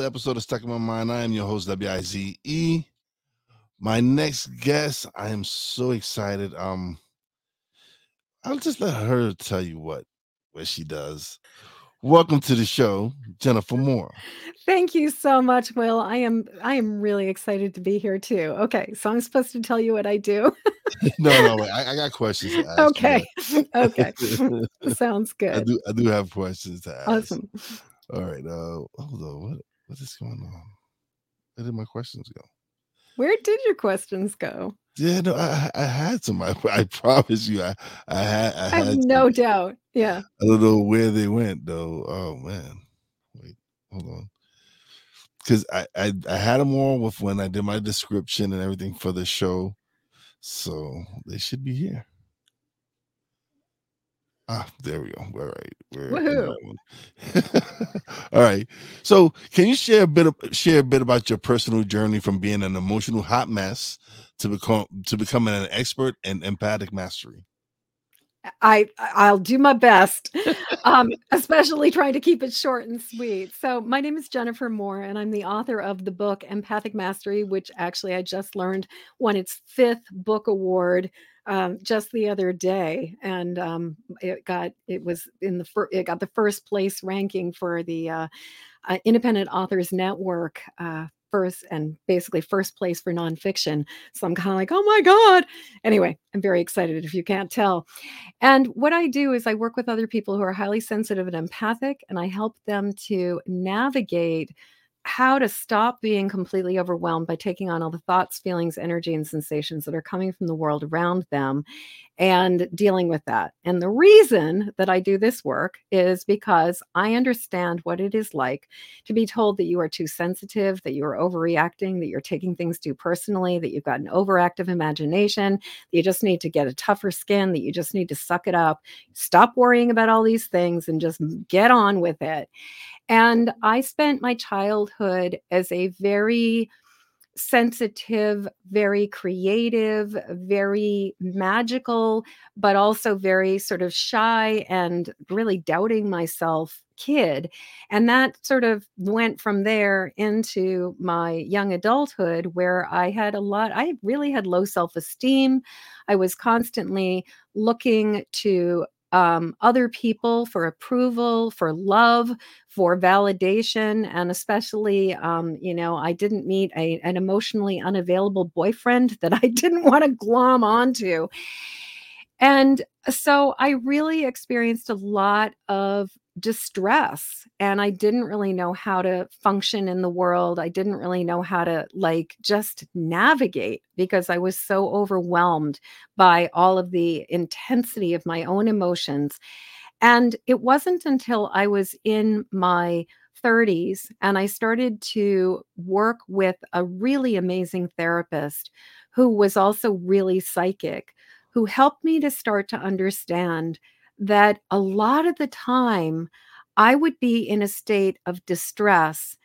And welcome to another episode of Stuck in My Mind. I am your host, W-I-Z-E. My next guest, I am so excited. Um, I'll just let her tell you what what she does. Welcome to the show, Jennifer Moore. Thank you so much, Will. I am I am really excited to be here too. Okay, so I'm supposed to tell you what I do. no, no, wait, I, I got questions to ask. you. okay. Okay. Sounds good. I do I do have questions to ask. Awesome. All right. Uh hold on. What what is going on? Where did my questions go? Where did your questions go? Yeah, no, I I had some. I, I promise you, I I had I I have had no some. doubt. Yeah. I don't know where they went though. Oh man, wait, hold on. Because I, I I had them all with when I did my description and everything for the show, so they should be here. Ah, there we go. All right, we're in Woohoo. that one. all right. So, can you share a bit of share a bit about your personal journey from being an emotional hot mess to become to becoming an expert in empathic mastery? I I'll do my best. Um, especially trying to keep it short and sweet. So my name is Jennifer Moore, and I'm the author of the book Empathic Mastery, which actually I just learned won its fifth book award um, just the other day, and um, it got it was in the fir- it got the first place ranking for the uh, uh, Independent Authors Network. Uh, First and basically first place for nonfiction. So I'm kind of like, oh my God. Anyway, I'm very excited if you can't tell. And what I do is I work with other people who are highly sensitive and empathic, and I help them to navigate how to stop being completely overwhelmed by taking on all the thoughts, feelings, energy, and sensations that are coming from the world around them and dealing with that. And the reason that I do this work is because I understand what it is like to be told that you are too sensitive, that you are overreacting, that you're taking things too personally, that you've got an overactive imagination, that you just need to get a tougher skin, that you just need to suck it up, stop worrying about all these things and just get on with it. And I spent my childhood as a very sensitive, very creative, very magical, but also very sort of shy and really doubting myself kid. And that sort of went from there into my young adulthood, where I had a lot, I really had low self esteem. I was constantly looking to um, other people for approval, for love, for validation, and especially, um, you know, I didn't meet a, an emotionally unavailable boyfriend that I didn't want to glom onto. And so I really experienced a lot of distress and I didn't really know how to function in the world. I didn't really know how to like just navigate because I was so overwhelmed by all of the intensity of my own emotions. And it wasn't until I was in my 30s and I started to work with a really amazing therapist who was also really psychic, who helped me to start to understand that a lot of the time I would be in a state of distress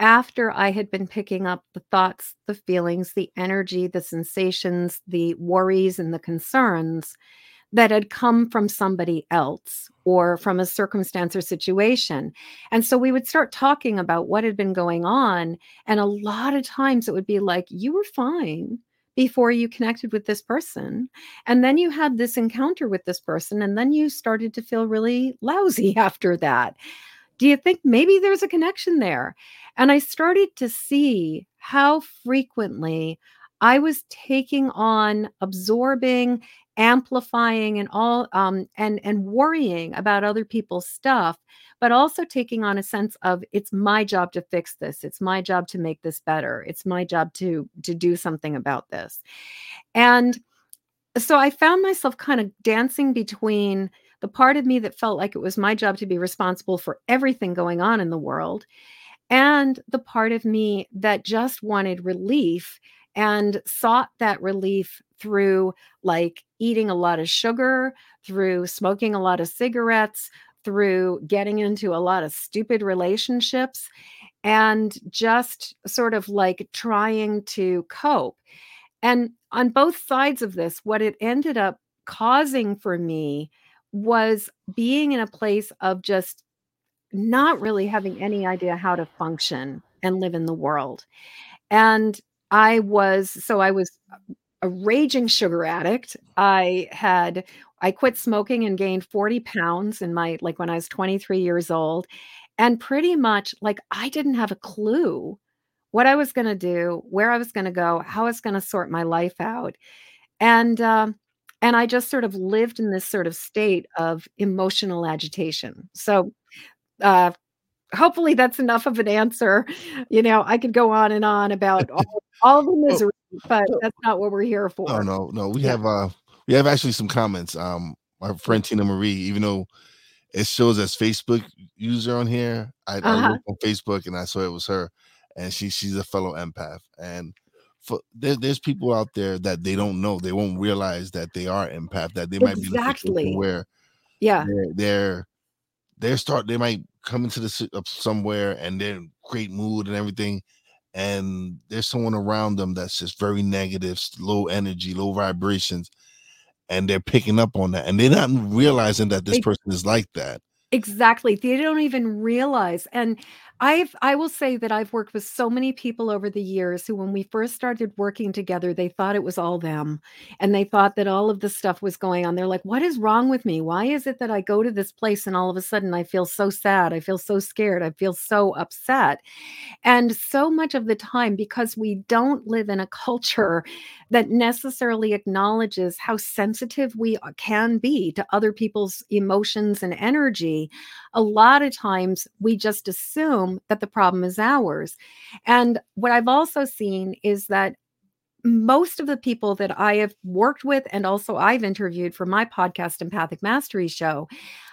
after I had been picking up the thoughts, the feelings, the energy, the sensations, the worries, and the concerns that had come from somebody else or from a circumstance or situation. And so we would start talking about what had been going on. And a lot of times it would be like, you were fine before you connected with this person. And then you had this encounter with this person. And then you started to feel really lousy after that. Do you think maybe there's a connection there? And I started to see how frequently I was taking on, absorbing, amplifying, and all, um, and and worrying about other people's stuff, but also taking on a sense of it's my job to fix this. It's my job to make this better. It's my job to to do something about this. And so I found myself kind of dancing between the part of me that felt like it was my job to be responsible for everything going on in the world and the part of me that just wanted relief and sought that relief through like eating a lot of sugar, through smoking a lot of cigarettes, through getting into a lot of stupid relationships, and just sort of like trying to cope. And on both sides of this, what it ended up causing for me was being in a place of just not really having any idea how to function and live in the world. And I was so I was a raging sugar addict. I had I quit smoking and gained 40 pounds in my like when I was 23 years old. And pretty much like I didn't have a clue what I was going to do, where I was going to go, how I was going to sort my life out. And um and I just sort of lived in this sort of state of emotional agitation. So uh hopefully that's enough of an answer. You know, I could go on and on about all, all the misery, but that's not what we're here for. No, no, no. We yeah. have uh we have actually some comments. Um my friend Tina Marie, even though it shows as Facebook user on here, I, uh-huh. I looked on Facebook and I saw it was her, and she she's a fellow empath. And for there, there's people out there that they don't know, they won't realize that they are empath, that they might exactly. be exactly where yeah they're, they're they're start they might come into the up somewhere and they're in great mood and everything and there's someone around them that's just very negative low energy low vibrations and they're picking up on that and they're not realizing that this person is like that. Exactly they don't even realize and I've I will say that I've worked with so many people over the years who when we first started working together, they thought it was all them. And they thought that all of the stuff was going on. They're like, "What is wrong with me? Why is it that I go to this place and all of a sudden I feel so sad, I feel so scared, I feel so upset?" And so much of the time because we don't live in a culture that necessarily acknowledges how sensitive we uh, can be to other people's emotions and energy, a lot of times we just assume that the problem is ours. And what I've also seen is that most of the people that I have worked with and also I've interviewed for my podcast, Empathic Mastery Show,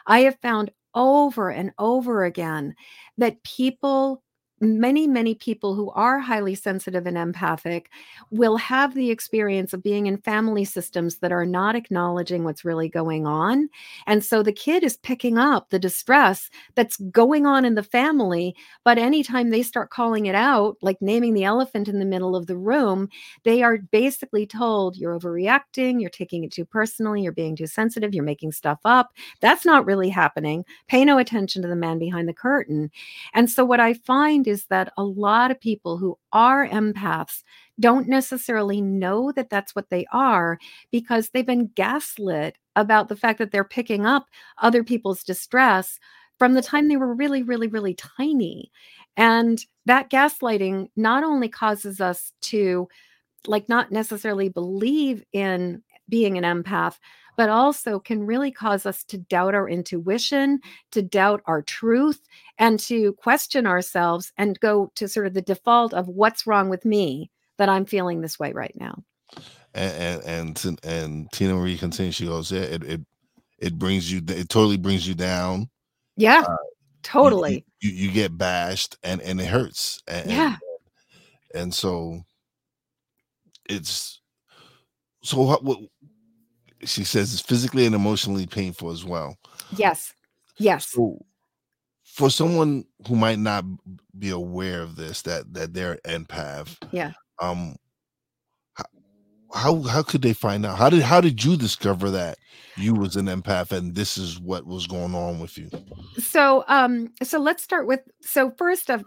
I have found over and over again that people many, many people who are highly sensitive and empathic will have the experience of being in family systems that are not acknowledging what's really going on. And so the kid is picking up the distress that's going on in the family. But anytime they start calling it out, like naming the elephant in the middle of the room, they are basically told you're overreacting, you're taking it too personally, you're being too sensitive, you're making stuff up. That's not really happening. Pay no attention to the man behind the curtain. And so what I find is that a lot of people who are empaths don't necessarily know that that's what they are because they've been gaslit about the fact that they're picking up other people's distress from the time they were really, really, really tiny. And that gaslighting not only causes us to like not necessarily believe in being an empath, but also can really cause us to doubt our intuition, to doubt our truth, and to question ourselves and go to sort of the default of what's wrong with me that I'm feeling this way right now. And and and, and Tina Marie continues. She goes, "Yeah, it it it brings you. It totally brings you down. Yeah, uh, totally. You, you, you, get bashed, and and it hurts. And, yeah, and, and so it's so what, what she says it's physically and emotionally painful as well. Yes. Yes. So for someone who might not be aware of this, that that they're an empath, yeah. Um, how how could they find out? How did how did you discover that you was an empath and this is what was going on with you? So um so let's start with so first of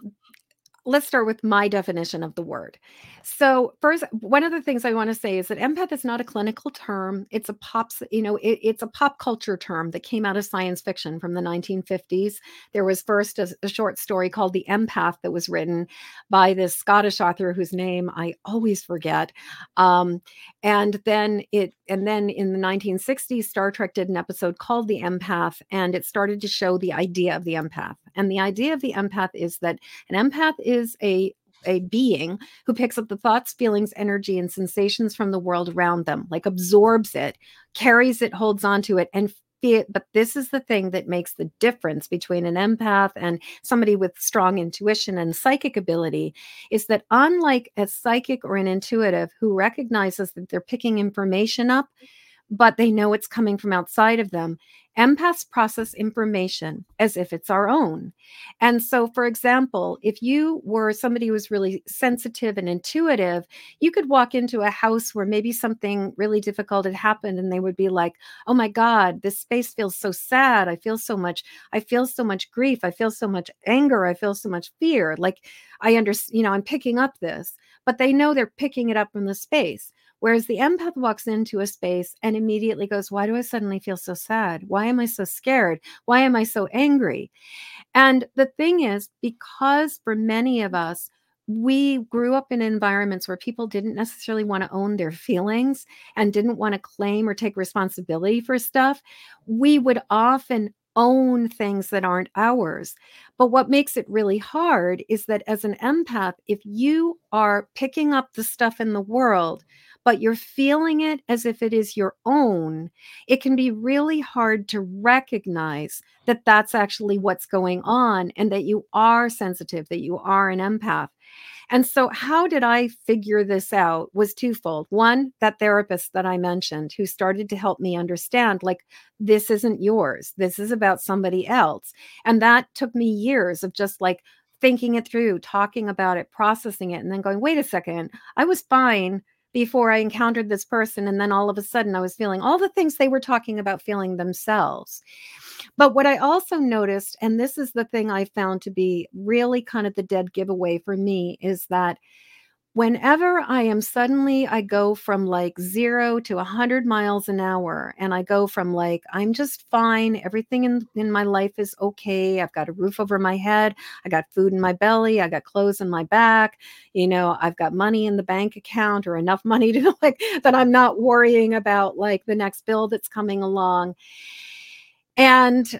let's start with my definition of the word. So, first, one of the things I want to say is that empath is not a clinical term. It's a pop, you know, it, it's a pop culture term that came out of science fiction from the 1950s. There was first a, a, short story called The Empath that was written by this Scottish author whose name I always forget. Um, and then it, and then in the 1960s, Star Trek did an episode called The Empath, and it started to show the idea of the empath. And the idea of the empath is that an empath is a a being who picks up the thoughts, feelings, energy, and sensations from the world around them, like absorbs it, carries it, holds on to it, and feel. But this is the thing that makes the difference between an empath and somebody with strong intuition and psychic ability is that unlike a psychic or an intuitive who recognizes that they're picking information up, but they know it's coming from outside of them. Empaths process information as if it's our own. And so, for example, if you were somebody who was really sensitive and intuitive, you could walk into a house where maybe something really difficult had happened and they would be like, oh my God, this space feels so sad. I feel so much, I feel so much grief. I feel so much anger. I feel so much fear. Like, I understand, you know, I'm picking up this, but they know they're picking it up from the space. Whereas the empath walks into a space and immediately goes, Why do I suddenly feel so sad? Why am I so scared? Why am I so angry? And the thing is, because for many of us, we grew up in environments where people didn't necessarily want to own their feelings and didn't want to claim or take responsibility for stuff. We would often own things that aren't ours. But what makes it really hard is that as an empath, if you are picking up the stuff in the world, but you're feeling it as if it is your own, it can be really hard to recognize that that's actually what's going on and that you are sensitive, that you are an empath. And so, how did I figure this out was twofold. One, that therapist that I mentioned who started to help me understand, like, this isn't yours, this is about somebody else. And that took me years of just like thinking it through, talking about it, processing it, and then going, wait a second, I was fine before I encountered this person. And then all of a sudden, I was feeling all the things they were talking about feeling themselves. But what I also noticed, and this is the thing I found to be really kind of the dead giveaway for me, is that whenever I am suddenly, I go from like zero to 100 miles an hour, and I go from like, I'm just fine. Everything in, in my life is okay. I've got a roof over my head. I got food in my belly. I got clothes in my back. You know, I've got money in the bank account or enough money to like that I'm not worrying about like the next bill that's coming along. And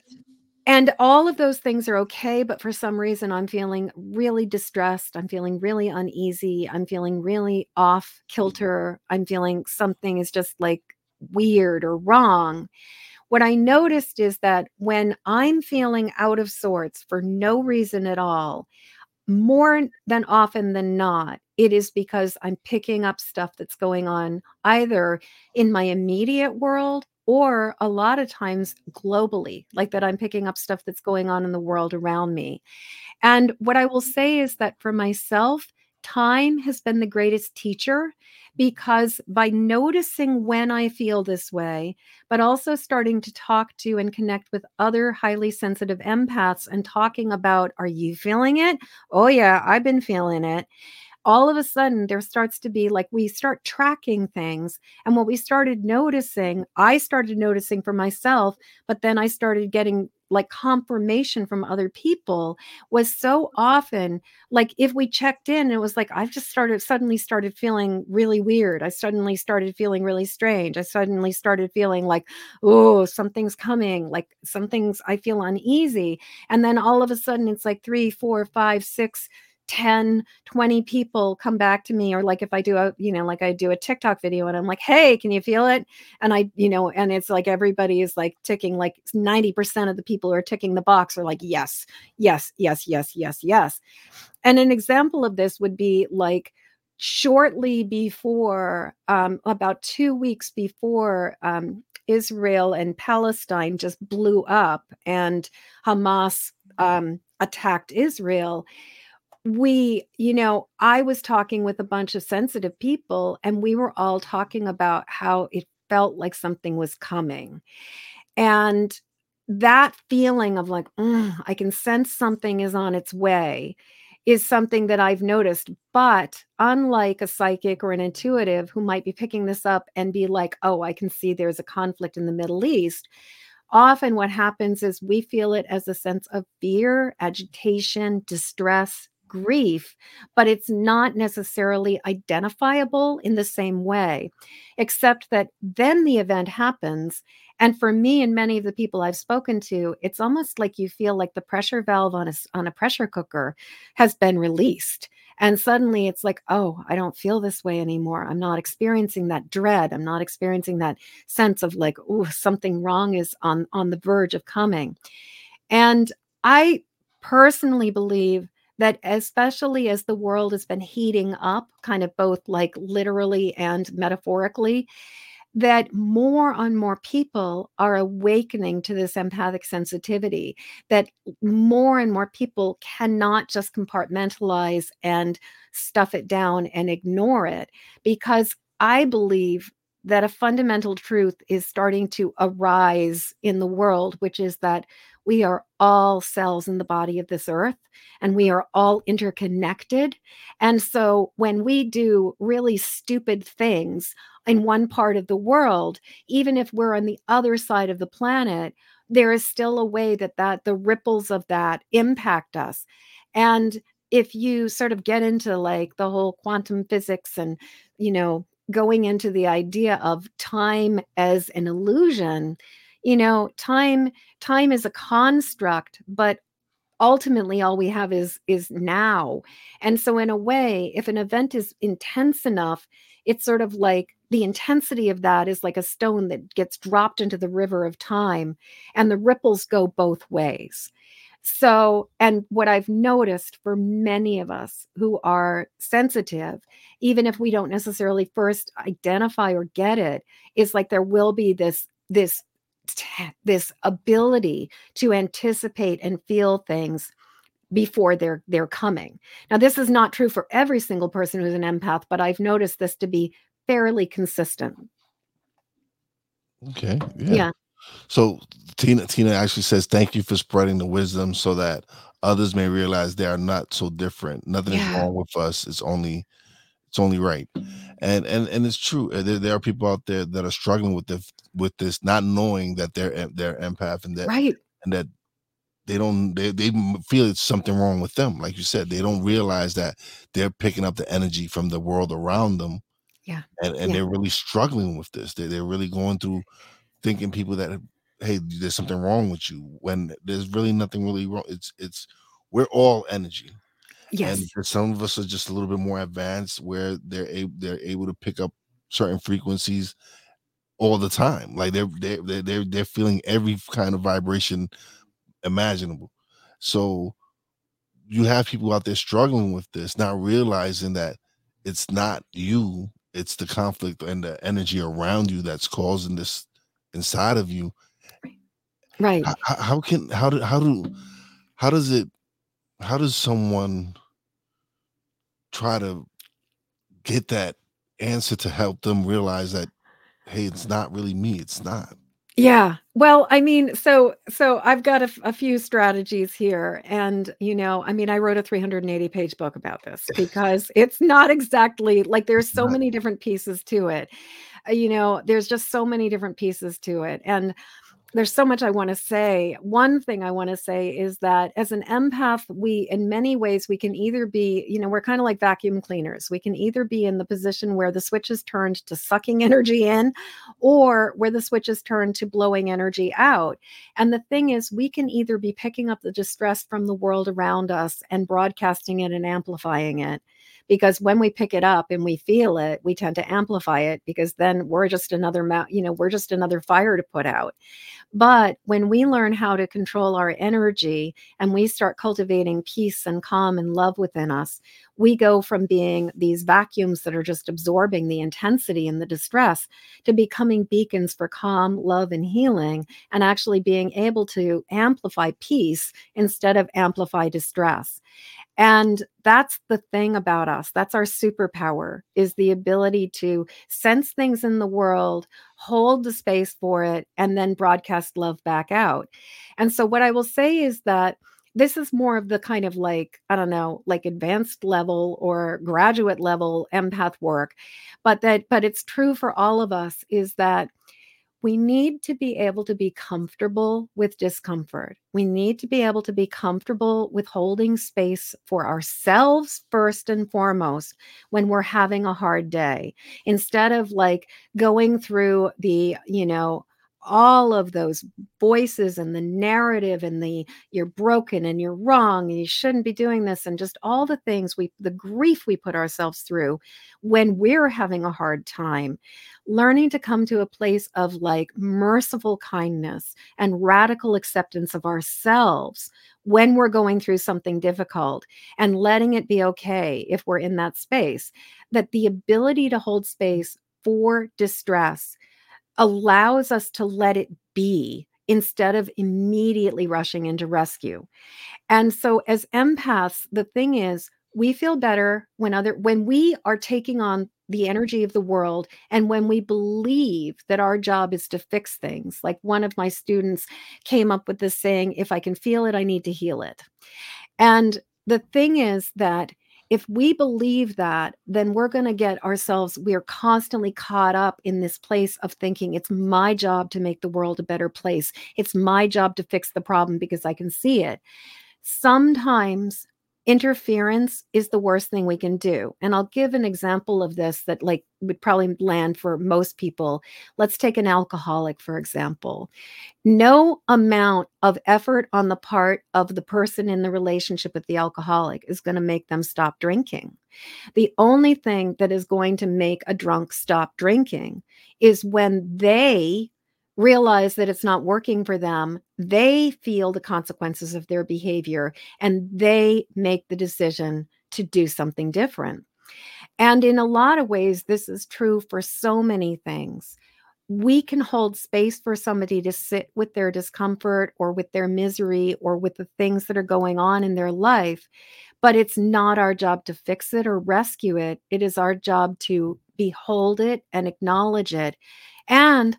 and all of those things are okay, but for some reason, I'm feeling really distressed. I'm feeling really uneasy. I'm feeling really off kilter. I'm feeling something is just like weird or wrong. What I noticed is that when I'm feeling out of sorts for no reason at all, more than often than not, it is because I'm picking up stuff that's going on either in my immediate world or a lot of times globally, like that I'm picking up stuff that's going on in the world around me. And what I will say is that for myself, time has been the greatest teacher because by noticing when I feel this way, but also starting to talk to and connect with other highly sensitive empaths and talking about, are you feeling it? Oh, yeah, I've been feeling it all of a sudden there starts to be like we start tracking things and what we started noticing i started noticing for myself but then i started getting like confirmation from other people was so often like if we checked in it was like i've just started suddenly started feeling really weird. I suddenly started feeling really strange. I suddenly started feeling like oh something's coming like something's i feel uneasy. And then all of a sudden it's like three four five six 10 20 people come back to me or like if i do a you know like i do a tiktok video and i'm like hey can you feel it? And i you know and it's like everybody is like ticking like 90% of the people who are ticking the box are like yes yes yes yes yes yes. And an example of this would be like shortly before um, about two weeks before um, israel and palestine just blew up and hamas um, attacked israel we, you know, I was talking with a bunch of sensitive people, and we were all talking about how it felt like something was coming. And that feeling of like, mm, I can sense something is on its way is something that I've noticed. But unlike a psychic or an intuitive who might be picking this up and be like, oh, I can see there's a conflict in the Middle East, often what happens is we feel it as a sense of fear, agitation, distress, grief, but it's not necessarily identifiable in the same way, except that then the event happens. And for me and many of the people I've spoken to, it's almost like you feel like the pressure valve on a, on a pressure cooker has been released. And suddenly it's like, oh, I don't feel this way anymore. I'm not experiencing that dread. I'm not experiencing that sense of like, oh, something wrong is on, on the verge of coming. And I personally believe that especially as the world has been heating up, kind of both like literally and metaphorically, that more and more people are awakening to this empathic sensitivity, that more and more people cannot just compartmentalize and stuff it down and ignore it. Because I believe that a fundamental truth is starting to arise in the world, which is that we are all cells in the body of this earth and we are all interconnected. And so when we do really stupid things in one part of the world, even if we're on the other side of the planet, there is still a way that that the ripples of that impact us. And if you sort of get into like the whole quantum physics and you know going into the idea of time as an illusion you know time time is a construct but ultimately all we have is is now. And so in a way if an event is intense enough it's sort of like the intensity of that is like a stone that gets dropped into the river of time and the ripples go both ways. So, and what I've noticed for many of us who are sensitive, even if we don't necessarily first identify or get it, is like there will be this, this, this ability to anticipate and feel things before they're they're coming. Now this is not true for every single person who's an empath, but I've noticed this to be fairly consistent. Okay. Yeah. yeah. So Tina Tina actually says thank you for spreading the wisdom so that others may realize they are not so different. Nothing yeah. is wrong with us. It's only it's only right. And and and it's true. Uh, there, there are people out there that are struggling with this with this, not knowing that they're they're empath and that right and that they don't they, they feel it's something wrong with them. Like you said, they don't realize that they're picking up the energy from the world around them. Yeah. And and yeah. they're really struggling with this. They they're really going through thinking people that hey there's something wrong with you when there's really nothing really wrong it's it's we're all energy yes. and some of us are just a little bit more advanced where they're able they're able to pick up certain frequencies all the time like they're they're they're, they're feeling every kind of vibration imaginable. So you have people out there struggling with this not realizing that it's not you it's the conflict and the energy around you that's causing this inside of you. Right. How, how can how do how do how does it how does someone try to get that answer to help them realize that hey it's not really me it's not yeah. Well, I mean, so so I've got a, a, few strategies here, and you know, I mean, I wrote a 380 page book about this because it's not exactly like there's so many different pieces to it. Uh, you know, there's just so many different pieces to it. And there's so much I want to say. One thing I want to say is that as an empath, we, in many ways, we can either be, you know, we're kind of like vacuum cleaners. We can either be in the position where the switch is turned to sucking energy in or where the switch is turned to blowing energy out. And the thing is, we can either be picking up the distress from the world around us and broadcasting it and amplifying it because when we pick it up and we feel it we tend to amplify it because then we're just another you know we're just another fire to put out but when we learn how to control our energy and we start cultivating peace and calm and love within us we go from being these vacuums that are just absorbing the intensity and the distress to becoming beacons for calm, love, and healing, and actually being able to amplify peace instead of amplify distress. And that's the thing about us. That's our superpower is the ability to sense things in the world, hold the space for it, and then broadcast love back out. And so, what I will say is that this is more of the kind of like i don't know like advanced level or graduate level empath work but that but it's true for all of us is that we need to be able to be comfortable with discomfort. We need to be able to be comfortable with holding space for ourselves first and foremost when we're having a hard day instead of like going through the, you know, all of those voices and the narrative and the you're broken and you're wrong and you shouldn't be doing this and just all the things we the grief we put ourselves through when we're having a hard time learning to come to a place of like merciful kindness and radical acceptance of ourselves when we're going through something difficult and letting it be okay if we're in that space that the ability to hold space for distress allows us to let it be instead of immediately rushing into rescue. And so as empaths, the thing is we feel better when other when we are taking on the energy of the world and when we believe that our job is to fix things like one of my students came up with this saying if i can feel it i need to heal it and the thing is that if we believe that, then we're going to get ourselves, we are constantly caught up in this place of thinking it's my job to make the world a better place. It's my job to fix the problem because I can see it. Sometimes interference is the worst thing we can do and i'll give an example of this that like would probably land for most people. Let's take an alcoholic for example. No amount of effort on the part of the person in the relationship with the alcoholic is going to make them stop drinking. The only thing that is going to make a drunk stop drinking is when they realize that it's not working for them, they feel the consequences of their behavior and they make the decision to do something different. And in a lot of ways, this is true for so many things. We can hold space for somebody to sit with their discomfort or with their misery or with the things that are going on in their life, but it's not our job to fix it or rescue it. It is our job to behold it and acknowledge it and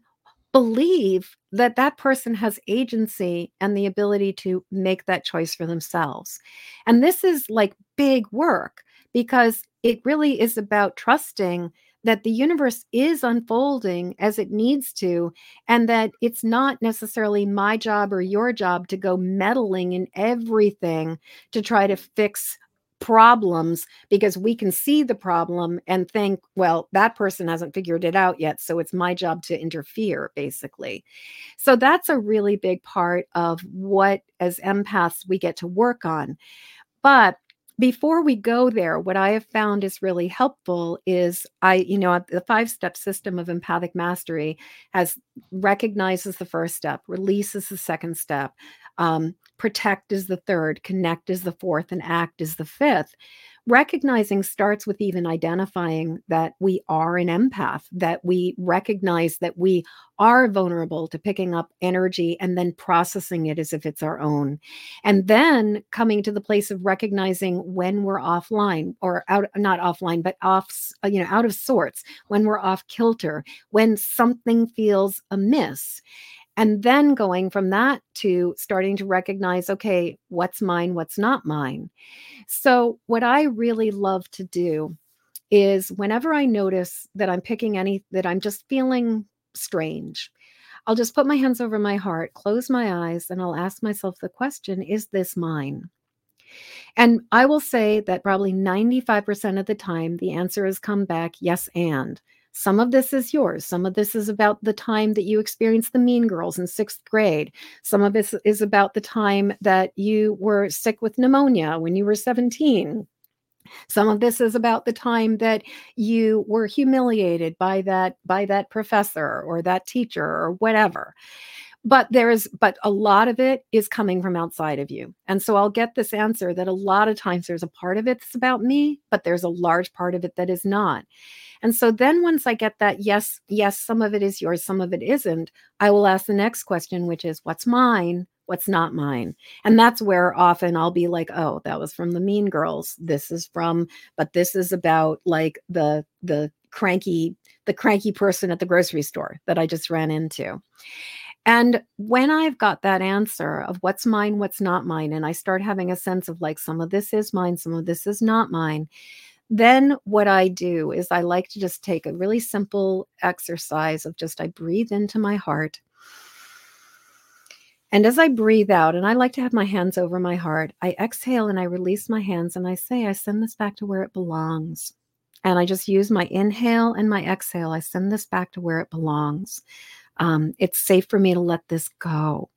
believe that that person has agency and the ability to make that choice for themselves. And this is like big work because it really is about trusting that the universe is unfolding as it needs to, and that it's not necessarily my job or your job to go meddling in everything to try to fix problems because we can see the problem and think, well, that person hasn't figured it out yet. So it's my job to interfere, basically. So that's a really big part of what, as empaths, we get to work on. But before we go there, what I have found is really helpful is I, you know, the five step system of empathic mastery has recognizes the first step, releases the second step, um, protect is the third, connect is the fourth, and act is the fifth. Recognizing starts with even identifying that we are an empath, that we recognize that we are vulnerable to picking up energy and then processing it as if it's our own. And then coming to the place of recognizing when we're offline or out, not offline, but off, uh, you know, out of sorts, when we're off kilter, when something feels amiss and then going from that to starting to recognize okay what's mine what's not mine so what i really love to do is whenever i notice that i'm picking any that i'm just feeling strange i'll just put my hands over my heart close my eyes and i'll ask myself the question is this mine and I will say that probably 95% of the time, the answer has come back yes, and. Some of this is yours. Some of this is about the time that you experienced the mean girls in sixth grade. Some of this is about the time that you were sick with pneumonia when you were 17. Some of this is about the time that you were humiliated by that by that professor or that teacher or whatever but there is but a lot of it is coming from outside of you. And so i'll get this answer that a lot of times there's a part of it that's about me but there's a large part of it that is not. And so then once i get that yes yes some of it is yours some of it isn't i will ask the next question which is what's mine? What's not mine? And that's where often i'll be like oh that was from the mean girls. This is from but this is about like the the cranky the cranky person at the grocery store that i just ran into and when I've got that answer of what's mine, what's not mine, and I start having a sense of like some of this is mine, some of this is not mine, then what I do is I like to just take a really simple exercise of just I breathe into my heart. And as I breathe out, and I like to have my hands over my heart, I exhale and I release my hands and I say, I send this back to where it belongs. And I just use my inhale and my exhale. I send this back to where it belongs um, it's safe for me to let this go.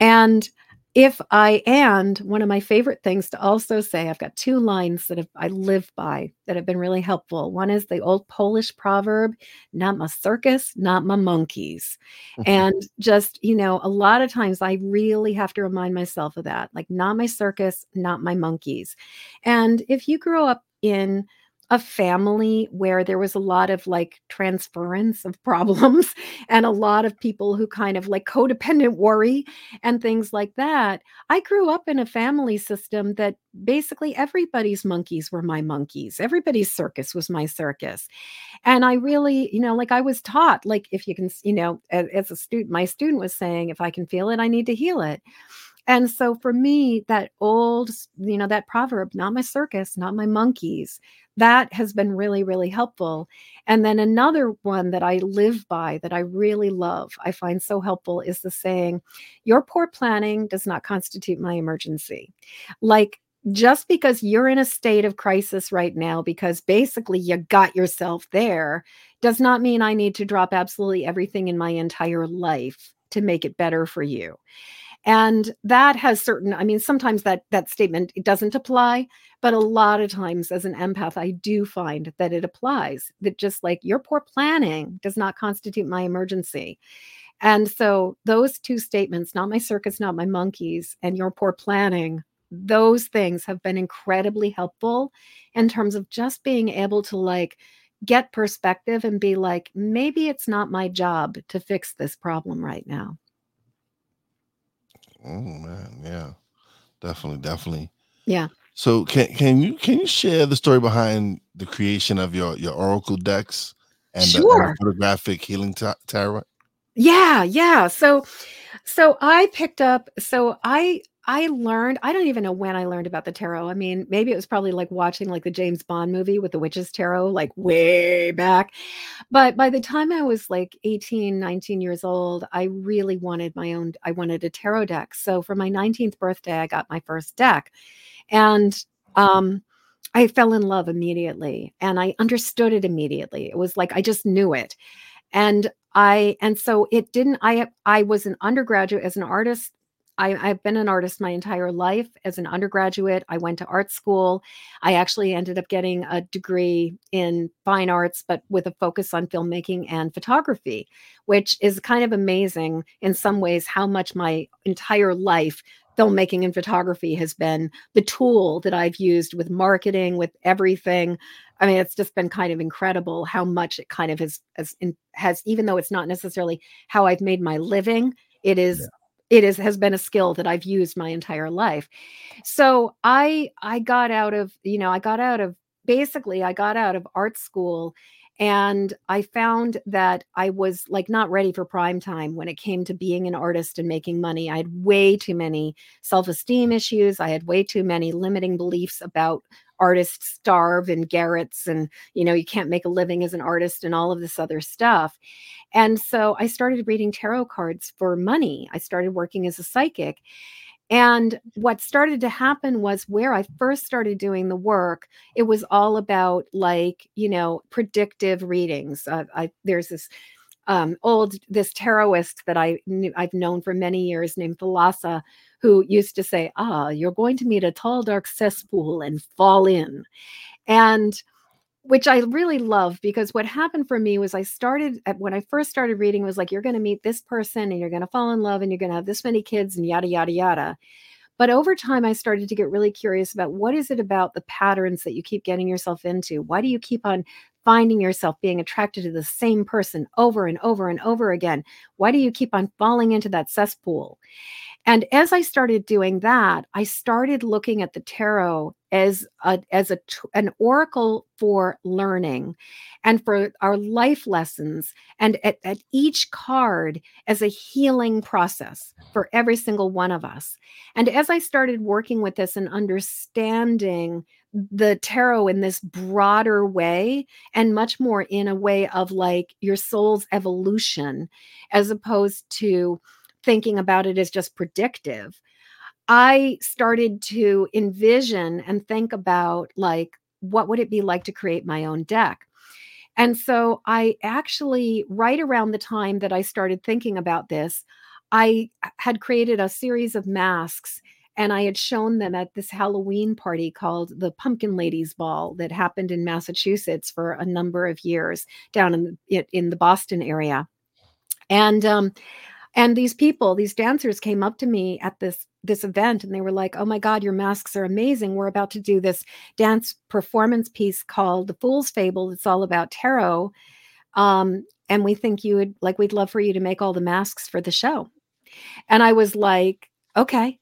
And if I and one of my favorite things to also say, I've got two lines that have, I live by that have been really helpful. One is the old Polish proverb, not my circus, not my monkeys. and just, you know, a lot of times I really have to remind myself of that, like not my circus, not my monkeys. And if you grow up in a family where there was a lot of like transference of problems and a lot of people who kind of like codependent worry and things like that. I grew up in a family system that basically everybody's monkeys were my monkeys, everybody's circus was my circus. And I really, you know, like I was taught, like, if you can, you know, as, as a student, my student was saying, if I can feel it, I need to heal it. And so for me, that old, you know, that proverb, not my circus, not my monkeys, that has been really, really helpful. And then another one that I live by that I really love, I find so helpful is the saying, Your poor planning does not constitute my emergency. Like, just because you're in a state of crisis right now, because basically you got yourself there, does not mean I need to drop absolutely everything in my entire life to make it better for you and that has certain i mean sometimes that that statement it doesn't apply but a lot of times as an empath i do find that it applies that just like your poor planning does not constitute my emergency. And so those two statements not my circus not my monkeys and your poor planning those things have been incredibly helpful in terms of just being able to like get perspective and be like maybe it's not my job to fix this problem right now Oh man, yeah, definitely, definitely. Yeah. So can can you can you share the story behind the creation of your your oracle decks and, the, and Sure. the photographic healing ta- tarot? Yeah, yeah. So so I picked up so I I learned I don't even know when I learned about the tarot. I mean, maybe it was probably like watching like the James Bond movie with the witches tarot like way back. But by the time I was like 18, 19 years old, I really wanted my own I wanted a tarot deck. So for my 19th birthday, I got my first deck. And um I fell in love immediately and I understood it immediately. It was like I just knew it and i and so it didn't i i was an undergraduate as an artist I, I've been an artist my entire life. As an undergraduate, I went to art school. I actually ended up getting a degree in fine arts, but with a focus on filmmaking and photography, which is kind of amazing in some ways how much my entire life, filmmaking and photography, has been the tool that I've used with marketing, with everything. I mean, it's just been kind of incredible how much it kind of has has, has even though it's not necessarily how I've made my living, it is Yeah. It is has been a skill that I've used my entire life. So I I got out of, you know, I got out of basically I got out of art school and I found that I was like not ready for prime time when it came to being an artist and making money. I had way too many self-esteem issues. I had way too many limiting beliefs about artists starve in garrets and you know you can't make a living as an artist and all of this other stuff and so I started reading tarot cards for money. I started working as a psychic. And what started to happen was where I first started doing the work, it was all about like, you know, predictive readings. Uh, I, there's this um, old, this tarotist that I knew, I've known for many years named Thalassa, who used to say, ah, you're going to meet a tall, dark cesspool and fall in. And which I really love because what happened for me was I started at when I first started reading was like you're going to meet this person and you're going to fall in love and you're going to have this many kids and yada yada yada. But over time I started to get really curious about what is it about the patterns that you keep getting yourself into? Why do you keep on finding yourself being attracted to the same person over and over and over again? Why do you keep on falling into that cesspool? And as I started doing that, I started looking at the tarot as a as a an oracle for learning and for our life lessons and at, at each card as a healing process for every single one of us. And as I started working with this and understanding the tarot in this broader way and much more in a way of like your soul's evolution as opposed to thinking about it as just predictive, I started to envision and think about like, what would it be like to create my own deck? And so I actually, right around the time that I started thinking about this, I uh, had created a series of masks and I had shown them at this Halloween party called the Pumpkin Ladies Ball that happened in Massachusetts for a number of years down in the, in the Boston area. And um, and these people, these dancers came up to me at this this event and they were like, "Oh my god, your masks are amazing. We're about to do this dance performance piece called The Fool's Fable. It's all about tarot." Um, and we think you would like we'd love for you to make all the masks for the show. And I was like, "Okay."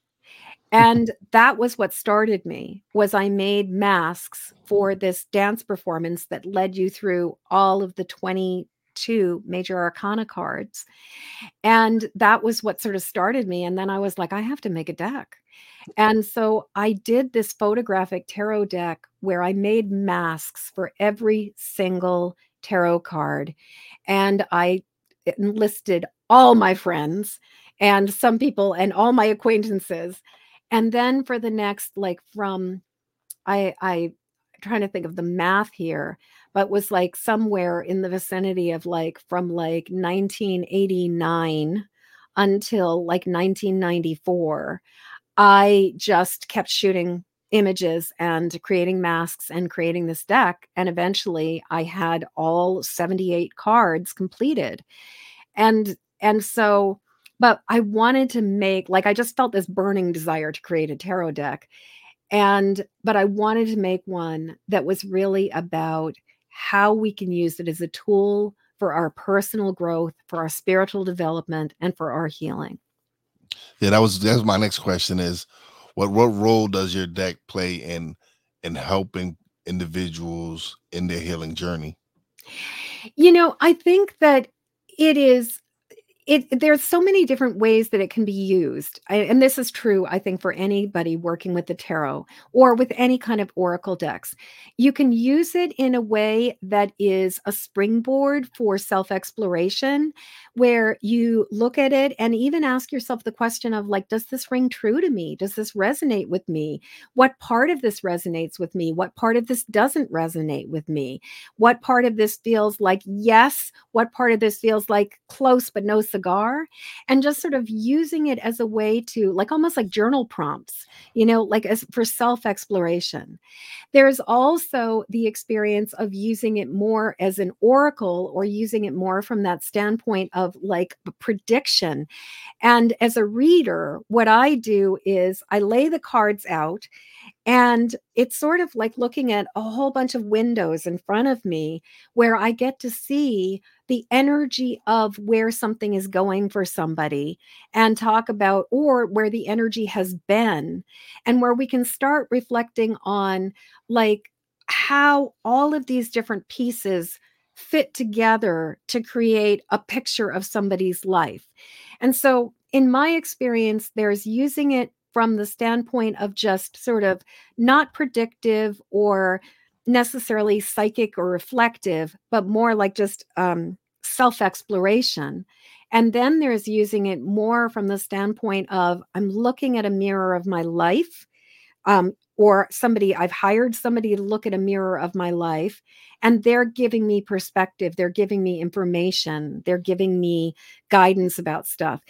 And that was what started me was I made masks for this dance performance that led you through all of the 22 major arcana cards. And that was what sort of started me and then I was like I have to make a deck. And so I did this photographic tarot deck where I made masks for every single tarot card and I enlisted all my friends and some people and all my acquaintances and then for the next like from i i trying to think of the math here but was like somewhere in the vicinity of like from like 1989 until like 1994 i just kept shooting images and creating masks and creating this deck and eventually i had all 78 cards completed. And and so but I wanted to make like I just felt this burning desire to create a tarot deck. And but I wanted to make one that was really about how we can use it as a tool for our personal growth, for our spiritual development, and for our healing. Yeah, that was that's my next question is what what role does your deck play in in helping individuals in their healing journey? You know, I think that it is it there's so many different ways that it can be used I, and this is true i think for anybody working with the tarot or with any kind of oracle decks. You can use it in a way that is a springboard for self exploration where you look at it and even ask yourself the question of like does this ring true to me? Does this resonate with me? What part of this resonates with me? What part of this doesn't resonate with me? What part of this feels like yes? What part of this feels like close but no cigar and just sort of using it as a way to like almost like journal prompts you know like as for self exploration there's also the experience of using it more as an oracle or using it more from that standpoint of like prediction. And as a reader, what I do is I lay the cards out and it's sort of like looking at a whole bunch of windows in front of me where I get to see the energy of where something is going for somebody and talk about, or where the energy has been, and where we can start reflecting on like how all of these different pieces fit together to create a picture of somebody's life. And so, in my experience, there's using it from the standpoint of just sort of not predictive or necessarily psychic or reflective, but more like just um, self exploration. And then there's using it more from the standpoint of I'm looking at a mirror of my life. Um, or somebody I've hired somebody to look at a mirror of my life and they're giving me perspective, they're giving me information, they're giving me guidance about stuff.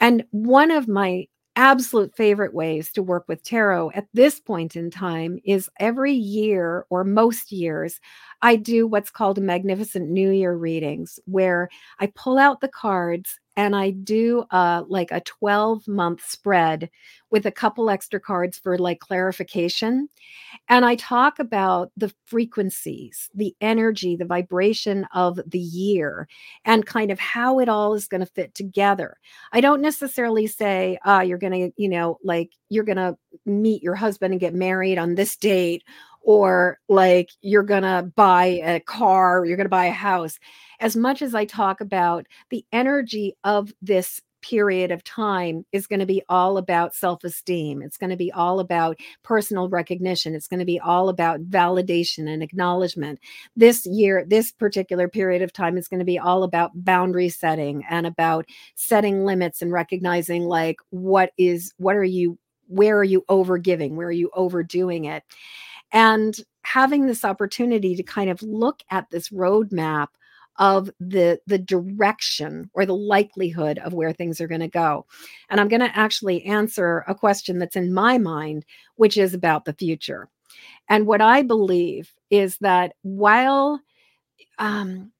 And one of my absolute favorite ways to work with tarot at this point in time is every year or most years I do what's called a magnificent new year readings where I pull out the cards and I do uh, like a 12 month spread with a couple extra cards for like clarification. And I talk about the frequencies, the energy, the vibration of the year, and kind of how it all is going to fit together. I don't necessarily say, ah, you're going to, you know, like you're going to meet your husband and get married on this date or like you're going to buy a car, you're going to buy a house. As much as I talk about the energy of this period of time is going to be all about self esteem. It's going to be all about personal recognition. It's going to be all about validation and acknowledgement. This year, this particular period of time is going to be all about boundary setting and about setting limits and recognizing like what is, what are you, where are you over giving? Where are you overdoing it? And having this opportunity to kind of look at this roadmap of the the direction or the likelihood of where things are going to go. And i'm going to actually answer a question that's in my mind which is about the future. And what i believe is that while um,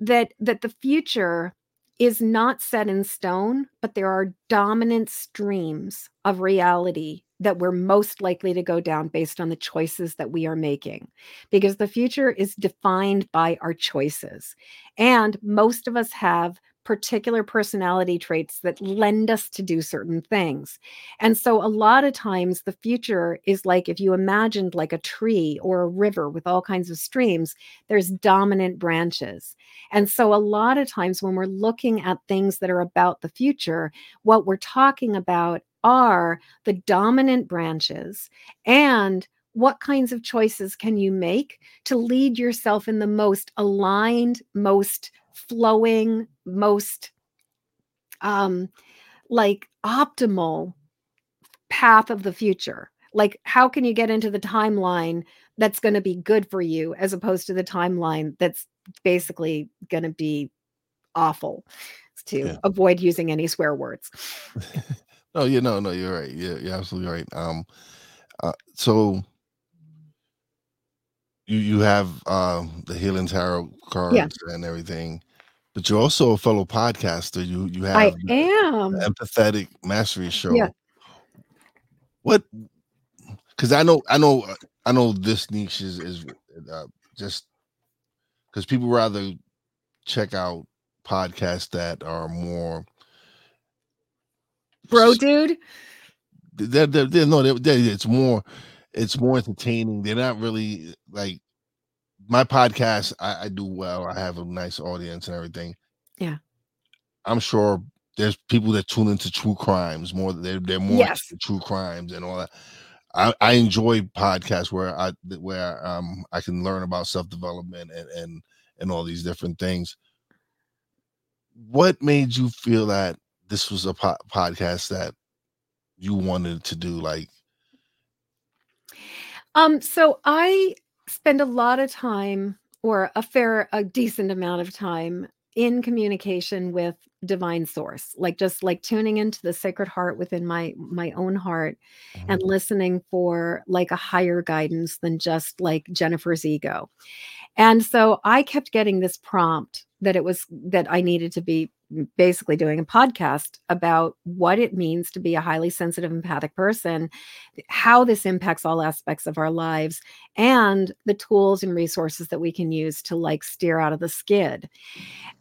that that the future is not set in stone, but there are dominant streams of reality that we're most likely to go down based on the choices that we are making. Because the future is defined by our choices. And most of us have particular personality traits that lend us to do certain things. And so a lot of times the future is like if you imagined like a tree or a river with all kinds of streams, there's dominant branches. And so a lot of times when we're looking at things that are about the future, what we're talking about are the dominant branches and what kinds of choices can you make to lead yourself in the most aligned, most flowing, most um like optimal path of the future. Like how can you get into the timeline that's going to be good for you as opposed to the timeline that's basically going to be awful to yeah. avoid using any swear words. no, you know, no, you're right. Yeah, you're absolutely right. Um, uh, so you you have um the healing tarot cards yeah. and everything, but you're also a fellow podcaster. You you have I am empathetic mastery show. Yeah. What? Because I know I know I know this niche is is uh, just because people rather check out podcasts that are more bro dude? They're, they're, they're no it's more it's more entertaining. They're not really like my podcast I, I do well. I have a nice audience and everything. Yeah. I'm sure there's people that tune into true crimes more they're, they're more yes. true crimes and all that. I, I enjoy podcasts where I where um I can learn about self development and and and all these different things. What made you feel that this was a po- podcast that you wanted to do? Like, um, so I spend a lot of time, or a fair, a decent amount of time in communication with divine source like just like tuning into the sacred heart within my my own heart mm-hmm. and listening for like a higher guidance than just like jennifer's ego and so I kept getting this prompt that it was that I needed to be basically doing a podcast about what it means to be a highly sensitive empathic person, how this impacts all aspects of our lives, and the tools and resources that we can use to like steer out of the skid.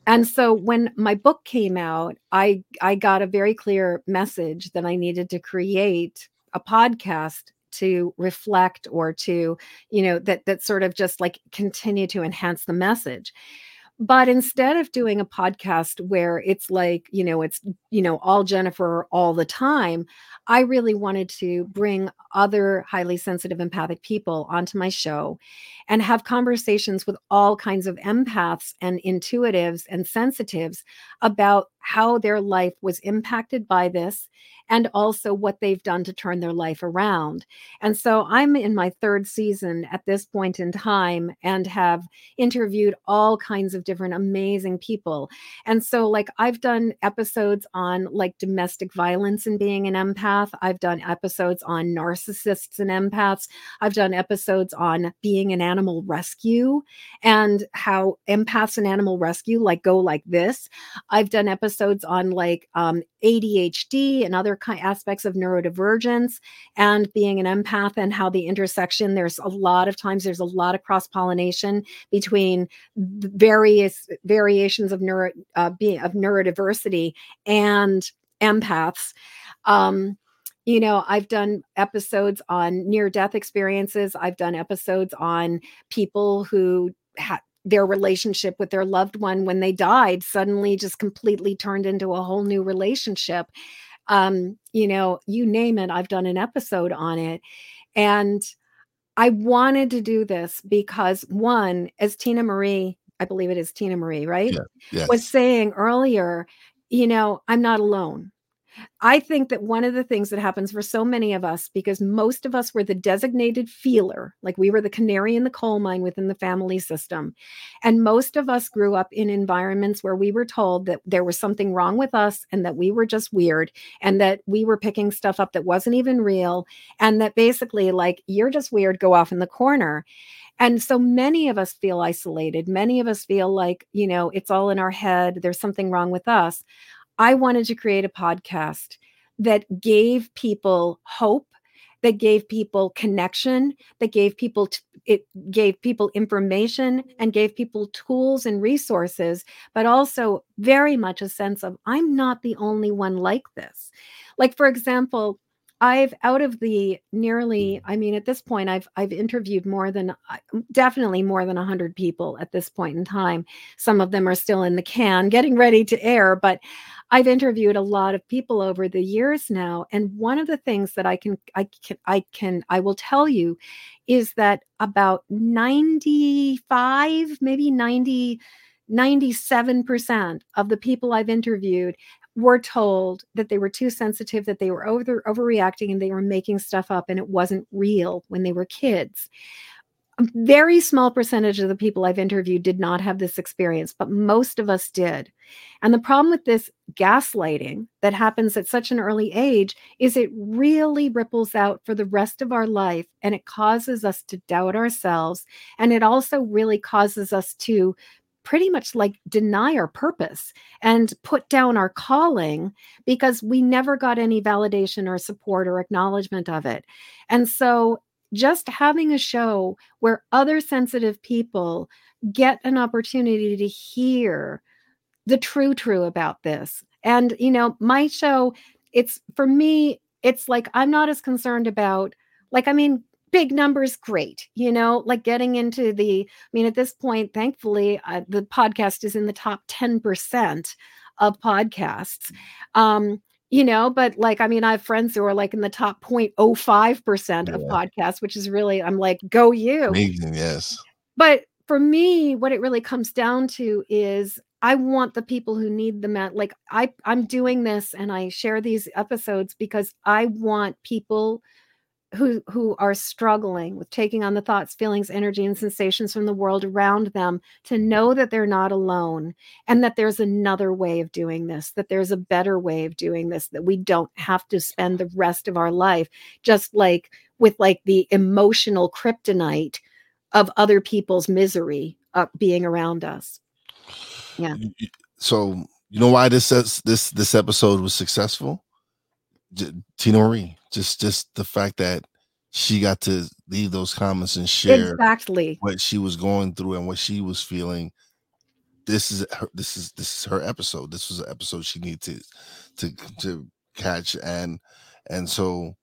And so when my book came out, I I got a very clear message that I needed to create a podcast to reflect or to you know that that sort of just like continue to enhance the message. But instead of doing a podcast where it's like you know it's you know all jennifer all the time i really wanted to bring other highly sensitive empathic people onto my show and have conversations with all kinds of empaths and intuitives and sensitives about how their life was impacted by this and also what they've done to turn their life around. And so I'm in my third season at this point in time and have interviewed all kinds of different amazing people. And so, like, I've done episodes on like domestic violence and being an empath, I've done episodes on narcissists and empaths, I've done episodes on being an animal rescue and how empaths and animal rescue like go like this. I've done episodes on like um, ADHD and other aspects of neurodivergence and being an empath and how the intersection there's a lot of times there's a lot of cross pollination between various variations of neuro uh, being of neurodiversity and empaths. Um, you know i've done episodes on near death experiences. I've done episodes on people who had their relationship with their loved one when they died suddenly just completely turned into a whole new relationship um you know you name it i've done an episode on it and i wanted to do this because one as tina marie i believe it is tina marie right yeah, yes. was saying earlier you know i'm not alone I think that one of the things that happens for so many of us, because most of us were the designated feeler, like we were the canary in the coal mine within the family system. And most of us grew up in environments where we were told that there was something wrong with us and that we were just weird and that we were picking stuff up that wasn't even real. And that basically, like, you're just weird, go off in the corner. And so many of us feel isolated. Many of us feel like, you know, it's all in our head. There's something wrong with us. I wanted to create a podcast that gave people hope, that gave people connection, that gave people t- it gave people information and gave people tools and resources, but also very much a sense of I'm not the only one like this. Like for example, I've out of the nearly, mm. I mean, at this point, I've I've interviewed more than uh, definitely more than hundred people at this point in time. Some of them are still in the can, getting ready to air, but I've interviewed a lot of people over the years now, and one of the things that I can I can I can I will tell you is that about 95, maybe 90 97% of the people I've interviewed were told that they were too sensitive, that they were over overreacting and they were making stuff up and it wasn't real when they were kids. A very small percentage of the people I've interviewed did not have this experience, but most of us did. And the problem with this gaslighting that happens at such an early age is it really ripples out for the rest of our life and it causes us to doubt ourselves. And it also really causes us to pretty much like deny our purpose and put down our calling because we never got any validation or support or acknowledgement of it. And so just having a show where other sensitive people get an opportunity to hear the true true about this. And you know, my show it's for me it's like I'm not as concerned about like I mean big numbers great you know like getting into the i mean at this point thankfully uh, the podcast is in the top 10% of podcasts um you know but like i mean i have friends who are like in the top 0.05% yeah. of podcasts which is really i'm like go you amazing yes but for me what it really comes down to is I want the people who need the mat. Like I, I'm doing this and I share these episodes because I want people who who are struggling with taking on the thoughts feelings energy and sensations from the world around them to know that they're not alone and that there's another way of doing this that there's a better way of doing this that we don't have to spend the rest of our life just like with like the emotional kryptonite of other people's misery uh, being around us. Yeah. So you know why this this this episode was successful? Tina Marie. Just just the fact that she got to leave those comments and share exactly what she was going through and what she was feeling. This is her, this is this is her episode. This was an episode she needed to to to catch and and so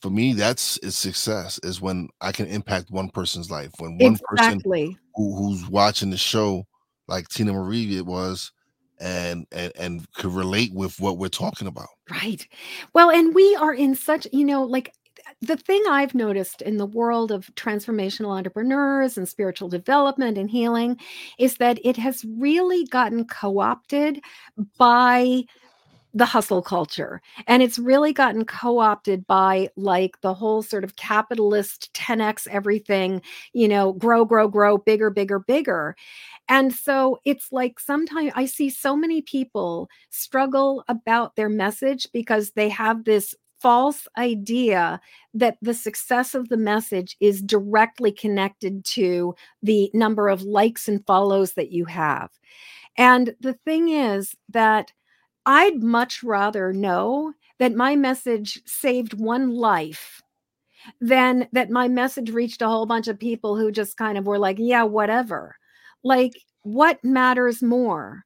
for me that's is success is when I can impact one person's life. When one exactly. person who, who's watching the show like Tina Marie it was and and and could relate with what we're talking about. Right. Well, and we are in such, you know, like the thing I've noticed in the world of transformational entrepreneurs and spiritual development and healing is that it has really gotten co opted by the hustle culture. And it's really gotten co opted by like the whole sort of capitalist 10x everything, you know, grow, grow, grow, bigger, bigger, bigger. And so it's like sometimes I see so many people struggle about their message because they have this false idea that the success of the message is directly connected to the number of likes and follows that you have. And the thing is that I'd much rather know that my message saved one life than that my message reached a whole bunch of people who just kind of were like, yeah, whatever. Like, what matters more?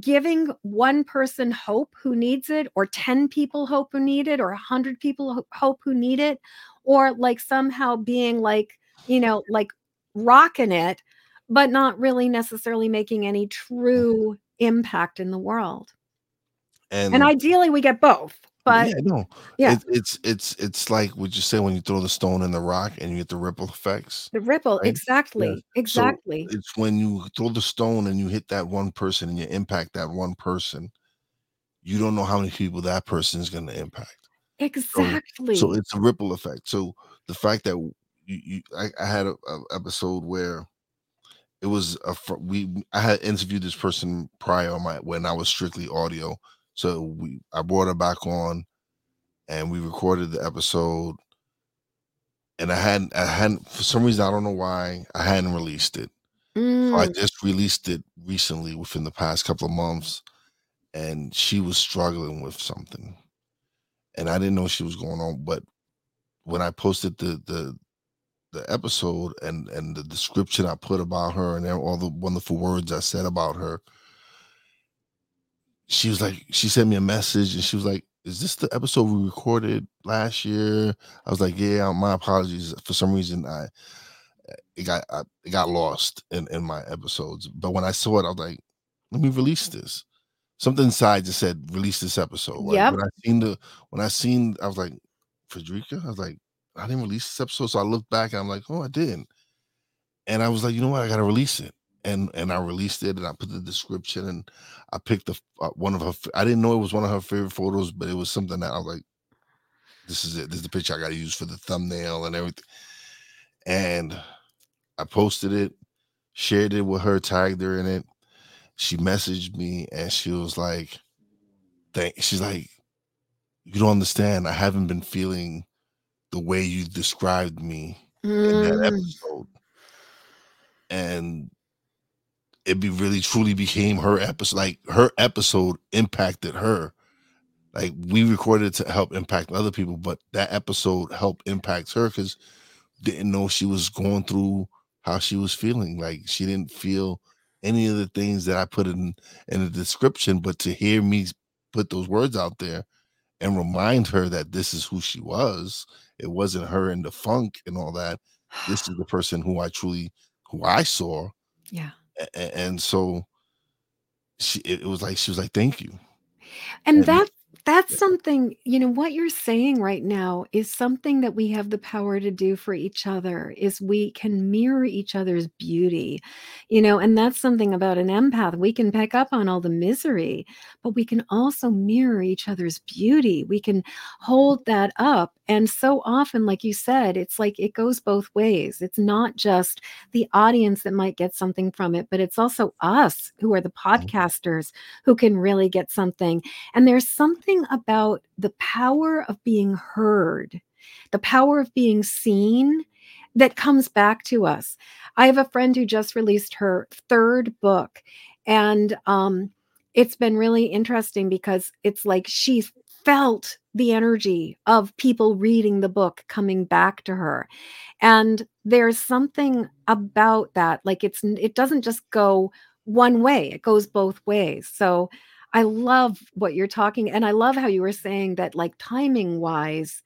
Giving one person hope who needs it, or 10 people hope who need it, or 100 people hope who need it, or like somehow being like, you know, like rocking it, but not really necessarily making any true impact in the world. And, and ideally, we get both. But yeah, no, yeah, it, it's it's it's like what you say when you throw the stone in the rock and you get the ripple effects. The ripple, right? exactly, yeah. exactly. So it's when you throw the stone and you hit that one person and you impact that one person, you don't know how many people that person is going to impact. Exactly. So, so, it's a ripple effect. So the fact that you, you I, I had a, episode where it was a we I had interviewed this person prior my when I was strictly audio. So we I brought her back on and we recorded the episode and I hadn't I hadn't for some reason I don't know why I hadn't released it. Mm. So I just released it recently within the past couple of months and she was struggling with something. And I didn't know she was going on, but when I posted the the the episode and and the description I put about her and all the wonderful words I said about her, she was like, she sent me a message and she was like, "Is this the episode we recorded last year?" I was like, "Yeah, my apologies. For some reason, I it got I, it got lost in in my episodes. But when I saw it, I was like, let me release this." Something inside just said, "Release this episode." Like, yeah. When I seen the when I seen, I was like, "Frederica," I was like, I didn't release this episode. So I looked back and I'm like, oh, I didn't. And I was like, you know what? I got to release it. And and I released it and I put the description and I picked the uh, one of her. I didn't know it was one of her favorite photos, but it was something that I was like, this is it. This is the picture I got to use for the thumbnail and everything. And I posted it, shared it with her, tagged her in it. She messaged me and she was like, thank. She's like, you don't understand. I haven't been feeling the way you described me mm. in that mm. episode. And it be really truly became her episode. Like her episode impacted her. Like we recorded to help impact other people, but that episode helped impact her because didn't know she was going through how she was feeling. Like she didn't feel any of the things that I put in in the description, but to hear me put those words out there and remind her that this is who she was it wasn't her in the funk and all that. This is the person who I truly, who I saw. Yeah. And, and so she, it was like, she was like, thank you. And, and that that's something, you know, what you're saying right now is something that we have the power to do for each other is we can mirror each other's beauty. You know, and that's something about an empath. We can pick up on all the misery, but we can also mirror each other's beauty. We can hold that up. And so often like you said, it's like it goes both ways. It's not just the audience that might get something from it, but it's also us who are the mm-hmm. podcasters who can really get something. And there's something something about the power of being heard, the power of being seen that comes back to us. I have a friend who just released her third book, and um, it's been really interesting because it's like she felt the energy of people reading the book coming back to her and there's something about that like it's it doesn't just go one way it goes both ways so I love what you're talking and I love how you were saying that like timing wise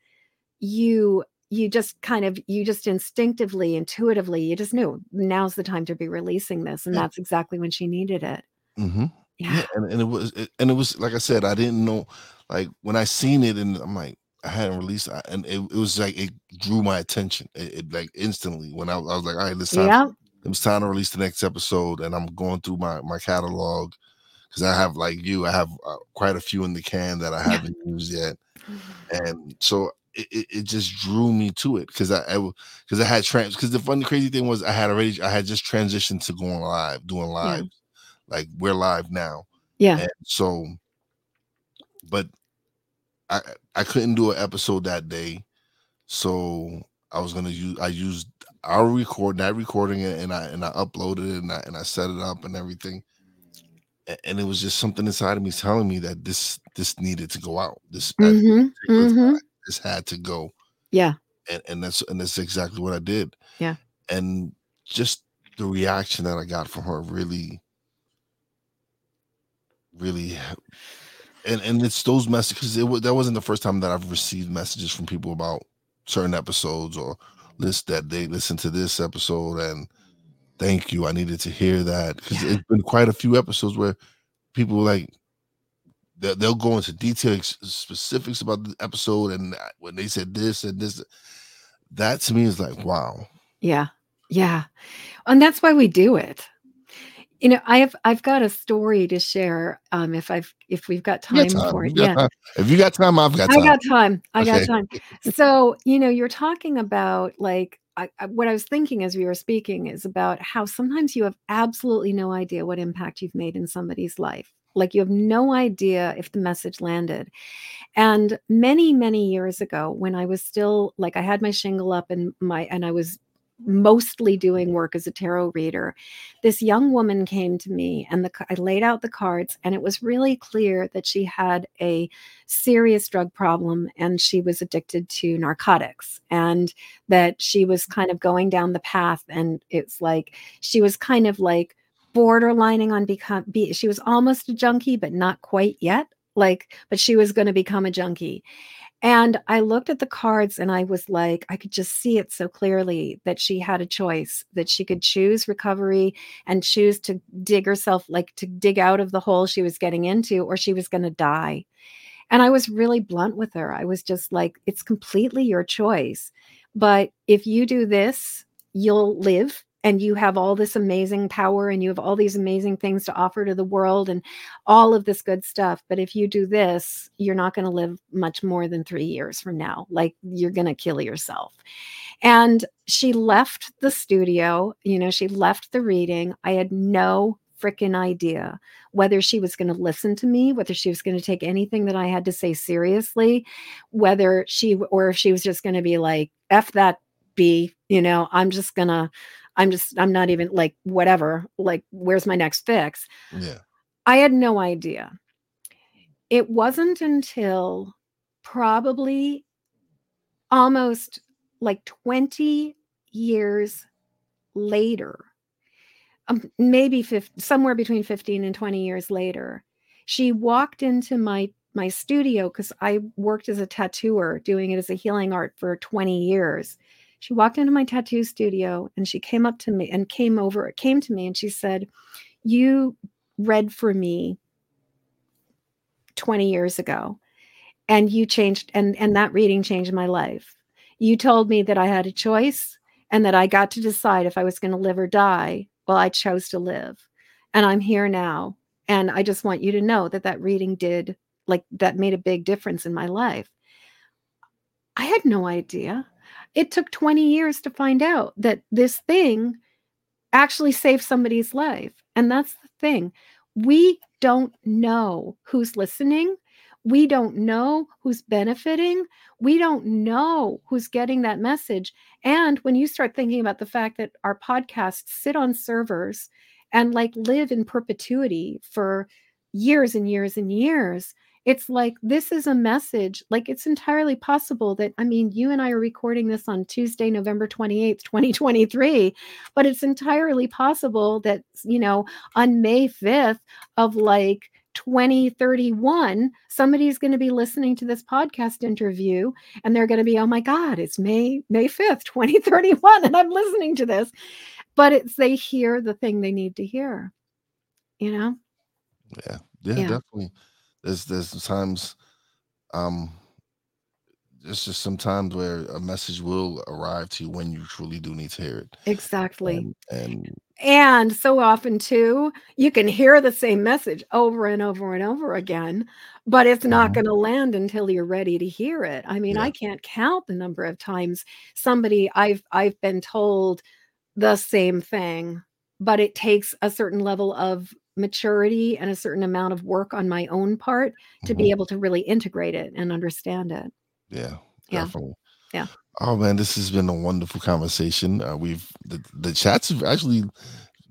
you you just kind of you just instinctively intuitively you just knew now's the time to be releasing this and yeah. that's exactly when she needed it mm-hmm. yeah. yeah, and, and it was it, and it was like i said i didn't know like when i seen it and i'm like i hadn't released it, and it, it was like it drew my attention it, it like instantly when I, I, was like all right let's time yeah. it was time to release the next episode and i'm going through my my catalog because I have like you, I have uh, quite a few in the can that I haven't used yet, mm-hmm. and so it, it, just drew me to it because I because I, I, had trans because the funny crazy thing was I had already I had just transitioned to going live, doing live, yeah. like we're live now, yeah. And so, but I I couldn't do an episode that day, so I was gonna use I used our record that recording it and I and I uploaded it and I and I set it up and everything and it was just something inside of me telling me that this this needed to go out. This mm-hmm, mm-hmm. this had to go. Yeah. And and that's and that's exactly what I did. Yeah. And just the reaction that I got from her really, really, and and it's those messages. It was that wasn't the first time that I've received messages from people about certain episodes or list that they listen to this episode and Thank you. I needed to hear that because yeah. it's been quite a few episodes where people like they'll go into details, specifics about the episode, and when they said this and this, that to me is like wow. Yeah, yeah, and that's why we do it. You know, I have I've got a story to share. Um, if I've if we've got time, time. for it, yeah. Time. If you got time, I've got time. I got time. I okay. got time. So you know, you're talking about like I, what I was thinking as we were speaking is about how sometimes you have absolutely no idea what impact you've made in somebody's life. Like you have no idea if the message landed. And many, many years ago, when I was still like I had my shingle up and my and I was mostly doing work as a tarot reader, this young woman came to me and the, I laid out the cards, and it was really clear that she had a serious drug problem and she was addicted to narcotics and that she was mm-hmm. kind of going down the path. And it's like she was kind of like borderlining on become be she was almost a junkie but not quite yet like but she was going to become a junkie and I looked at the cards and I was like, I could just see it so clearly that she had a choice, that she could choose recovery and choose to dig herself, like to dig out of the hole she was getting into, or she was going to die. And I was really blunt with her. I was just like, it's completely your choice. But if you do this, you'll live and you have all this amazing power and you have all these amazing things to offer to the world and all of this good stuff but if you do this you're not going to live much more than 3 years from now. Like you're going to kill yourself. And she left the studio you know she left the reading. I had no freaking idea whether she was going to listen to me, whether she was going to take anything that I had to say seriously, whether she or if she was just going to be like, F that B, you know, I'm just going to I'm just, I'm not even like, whatever, like, where's my next fix? Yeah. I had no idea. It wasn't until probably almost like 20 years later, um, maybe 50, somewhere between 15 and 20 years later, she walked into my my studio because I worked as a tattooer doing it as a healing art for 20 years. She walked into my tattoo studio and she came up to me and came over, came to me and she said, You read for me 20 years ago and you changed and and that reading changed my life. You told me that I had a choice and that I got to decide if I was going to live or die. Well, I chose to live. And I'm here now and I just want you to know that that reading did like that made a big difference in my life. I had no idea. It took 20 years to find out that this thing actually saved somebody's life. And that's the thing. We don't know who's listening. We don't know who's benefiting. We don't know who's getting that message. And when you start thinking about the fact that our podcasts sit on servers and like live in perpetuity for years and years and years, it's like this is a message like it's entirely possible that i mean you and i are recording this on tuesday november 28th 2023 but it's entirely possible that you know on may 5th of like 2031 somebody's going to be listening to this podcast interview and they're going to be oh my god it's may may 5th 2031 and i'm listening to this but it's they hear the thing they need to hear you know? Yeah. Yeah, yeah. definitely there's there's times um there's just sometimes where a message will arrive to you when you truly do need to hear it exactly and, and and so often too you can hear the same message over and over and over again but it's not mm-hmm. going to land until you're ready to hear it i mean yeah. i can't count the number of times somebody i've i've been told the same thing but it takes a certain level of maturity and a certain amount of work on my own part to mm-hmm. be able to really integrate it and understand it. Yeah, definitely. Yeah. Oh man, this has been a wonderful conversation. Uh, we've the, the chats have actually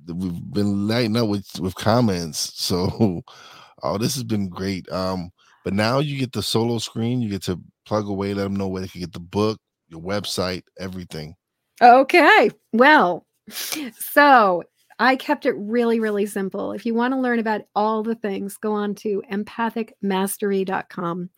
we've been lighting up with with comments. So, oh, this has been great. Um, but now you get the solo screen. You get to plug away, let them know where they can get the book, your website, everything. Okay. Well, so I kept it really, really simple. If you want to learn about all the things, go on to empathicmastery.com.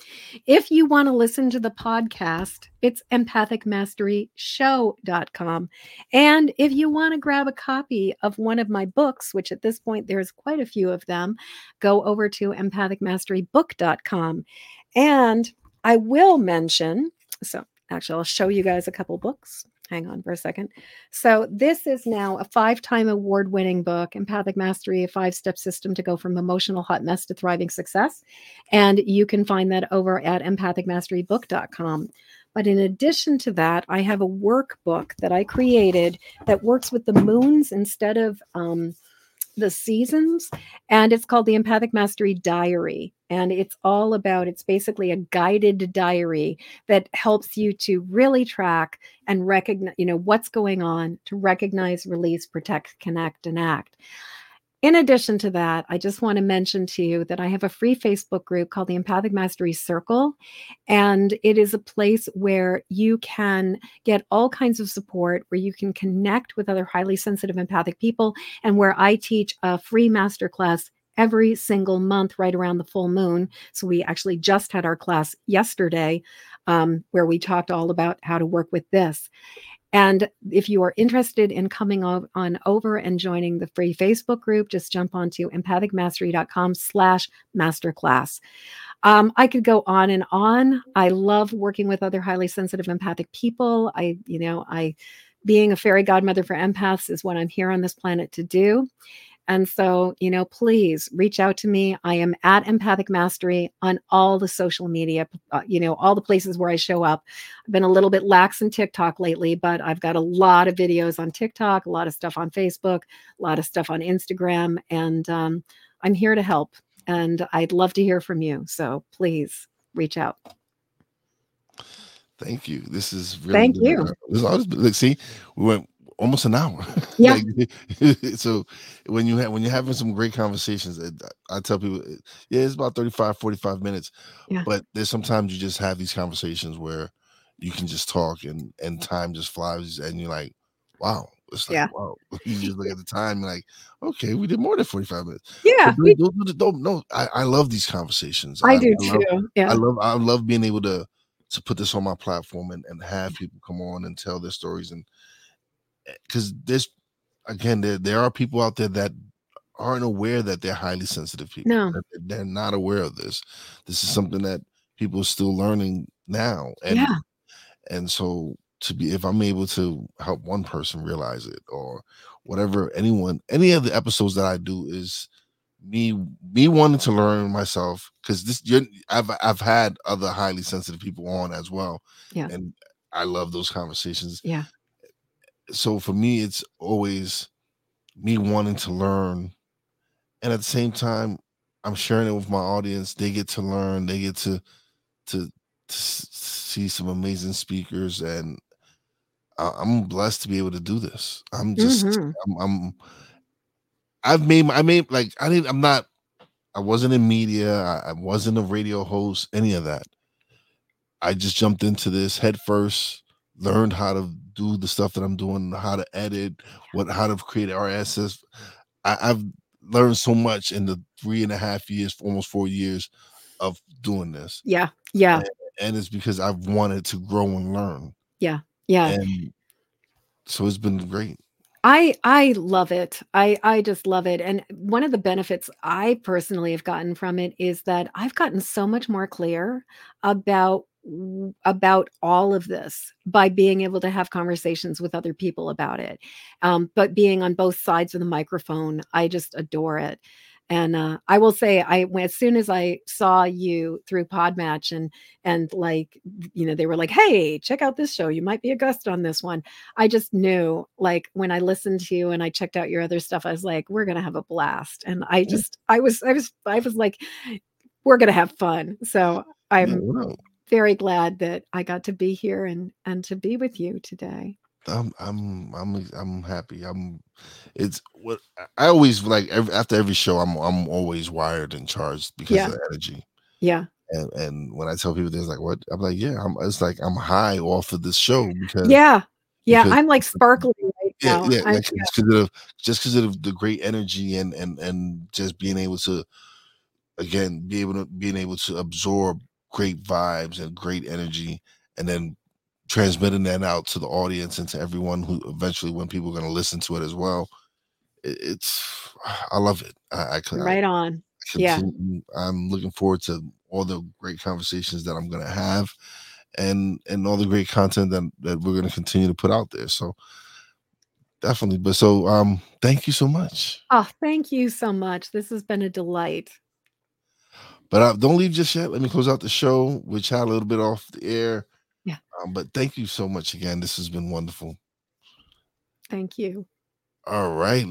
If you want to listen to the podcast, it's empathicmasteryshow.com. And if you want to grab a copy of one of my books, which at this point there's quite a few of them, go over to empathicmasterybook.com. And I will mention, so actually, I'll show you guys a couple books. Hang on for a second. So, this is now a five time award winning book, Empathic Mastery, a five step system to go from emotional hot mess to thriving success. And you can find that over at empathicmasterybook.com. But in addition to that, I have a workbook that I created that works with the moons instead of um, the seasons. And it's called the Empathic Mastery Diary. And it's all about, it's basically a guided diary that helps you to really track and recognize, you know, what's going on to recognize, release, protect, connect, and act. In addition to that, I just want to mention to you that I have a free Facebook group called the Empathic Mastery Circle. And it is a place where you can get all kinds of support, where you can connect with other highly sensitive empathic people, and where I teach a free masterclass every single month right around the full moon. So we actually just had our class yesterday um, where we talked all about how to work with this. And if you are interested in coming on over and joining the free Facebook group, just jump onto empathicmastery.com slash masterclass. Um, I could go on and on. I love working with other highly sensitive empathic people. I, you know, I being a fairy godmother for empaths is what I'm here on this planet to do. And so, you know, please reach out to me. I am at Empathic Mastery on all the social media, uh, you know, all the places where I show up. I've been a little bit lax in TikTok lately, but I've got a lot of videos on TikTok, a lot of stuff on Facebook, a lot of stuff on Instagram, and um, I'm here to help. And I'd love to hear from you. So please reach out. Thank you. This is really thank you. This like, see, we went almost an hour. Yeah. like, so when you have when you're having some great conversations, I tell people, yeah, it's about 35, 45 minutes. Yeah. But there's sometimes you just have these conversations where you can just talk and and time just flies and you're like, wow. It's like, yeah. wow. You just look at the time like, okay, we did more than 45 minutes. Yeah. We, don't, don't, no, I, I love these conversations. I, I do I love, too. Yeah. I love I love being able to to put this on my platform and, and have people come on and tell their stories and because there's again there there are people out there that aren't aware that they're highly sensitive people. No, they're not aware of this. This is something that people are still learning now, and yeah. and so to be if I'm able to help one person realize it or whatever anyone any of the episodes that I do is me me wanting to learn myself because this you're, I've I've had other highly sensitive people on as well, yeah, and I love those conversations. Yeah, so for me it's always me wanting to learn and at the same time i'm sharing it with my audience. They get to learn they get to to, to see some amazing speakers and i'm blessed to be able to do this. I'm just mm-hmm. I'm, I'm i've made i made like i didn't i'm not i wasn't in media I, I wasn't a radio host any of that. I just jumped into this head first learned how to do the stuff that I'm doing, how to edit, what how to create RSS. I, have learned so much in the three and a half years, almost four years of doing this. Yeah. Yeah. And, and it's because I've wanted to grow and learn. Yeah. Yeah. And so it's been great. I I love it. I I just love it. And one of the benefits I personally have gotten from it is that I've gotten so much more clear about about all of this by being able to have conversations with other people about it. Um, but being on both sides of the microphone, I just adore it. And uh, I will say, I as soon as I saw you through Podmatch and and like you know they were like, "Hey, check out this show. You might be a guest on this one." I just knew, like when I listened to you and I checked out your other stuff, I was like, "We're gonna have a blast." And I just, I was, I was, I was like, "We're gonna have fun." So I'm very glad that I got to be here and and to be with you today. I'm I'm I'm I'm happy. I'm it's what I always like every, after every show I'm I'm always wired and charged because yeah. of energy. Yeah. And and when I tell people this like what I'm like yeah I'm it's like I'm high off of this show because Yeah. Yeah, because, I'm like sparkling right yeah, now. Yeah, yeah, just because of just because of the great energy and and and just being able to again be able to being able to absorb great vibes and great energy and then transmitting that out to the audience and to everyone who eventually when people are going to listen to it as well it's i love it i, I right on I yeah i'm looking forward to all the great conversations that i'm going to have and and all the great content that that we're going to continue to put out there. So definitely. But so um, thank you so much. Oh, thank you so much. This has been a delight. But uh, don't leave just yet. Let me close out the show, which had a little bit off the air. Yeah. Um, but thank you so much again. This has been wonderful. Thank you. All right.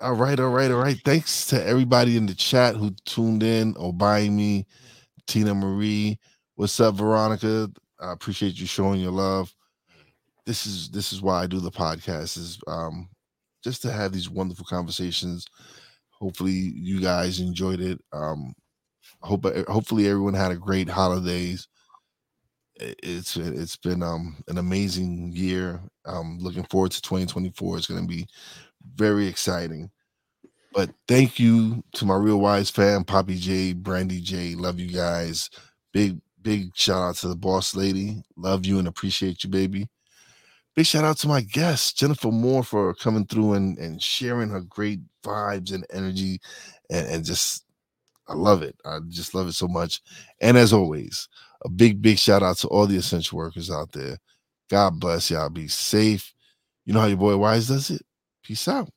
All right, all right, all right. Thanks to everybody in the chat who tuned in or buying me, Tina Marie. What's up, Veronica? I appreciate you showing your love. This is this is why I do the podcast is um just to have these wonderful conversations. Hopefully you guys enjoyed it. Um hope hopefully everyone had a great holidays. It's it's been um an amazing year. Um looking forward to 2024. It's going to be very exciting. But thank you to my real wise fam, Poppy J, Brandy J. Love you guys. Big, big shout out to the boss lady. Love you and appreciate you, baby. Big shout out to my guest, Jennifer Moore, for coming through and, and sharing her great vibes and energy. And, and just, I love it. I just love it so much. And as always, a big, big shout out to all the essential workers out there. God bless y'all. Be safe. You know how your boy Wize does it? Peace out.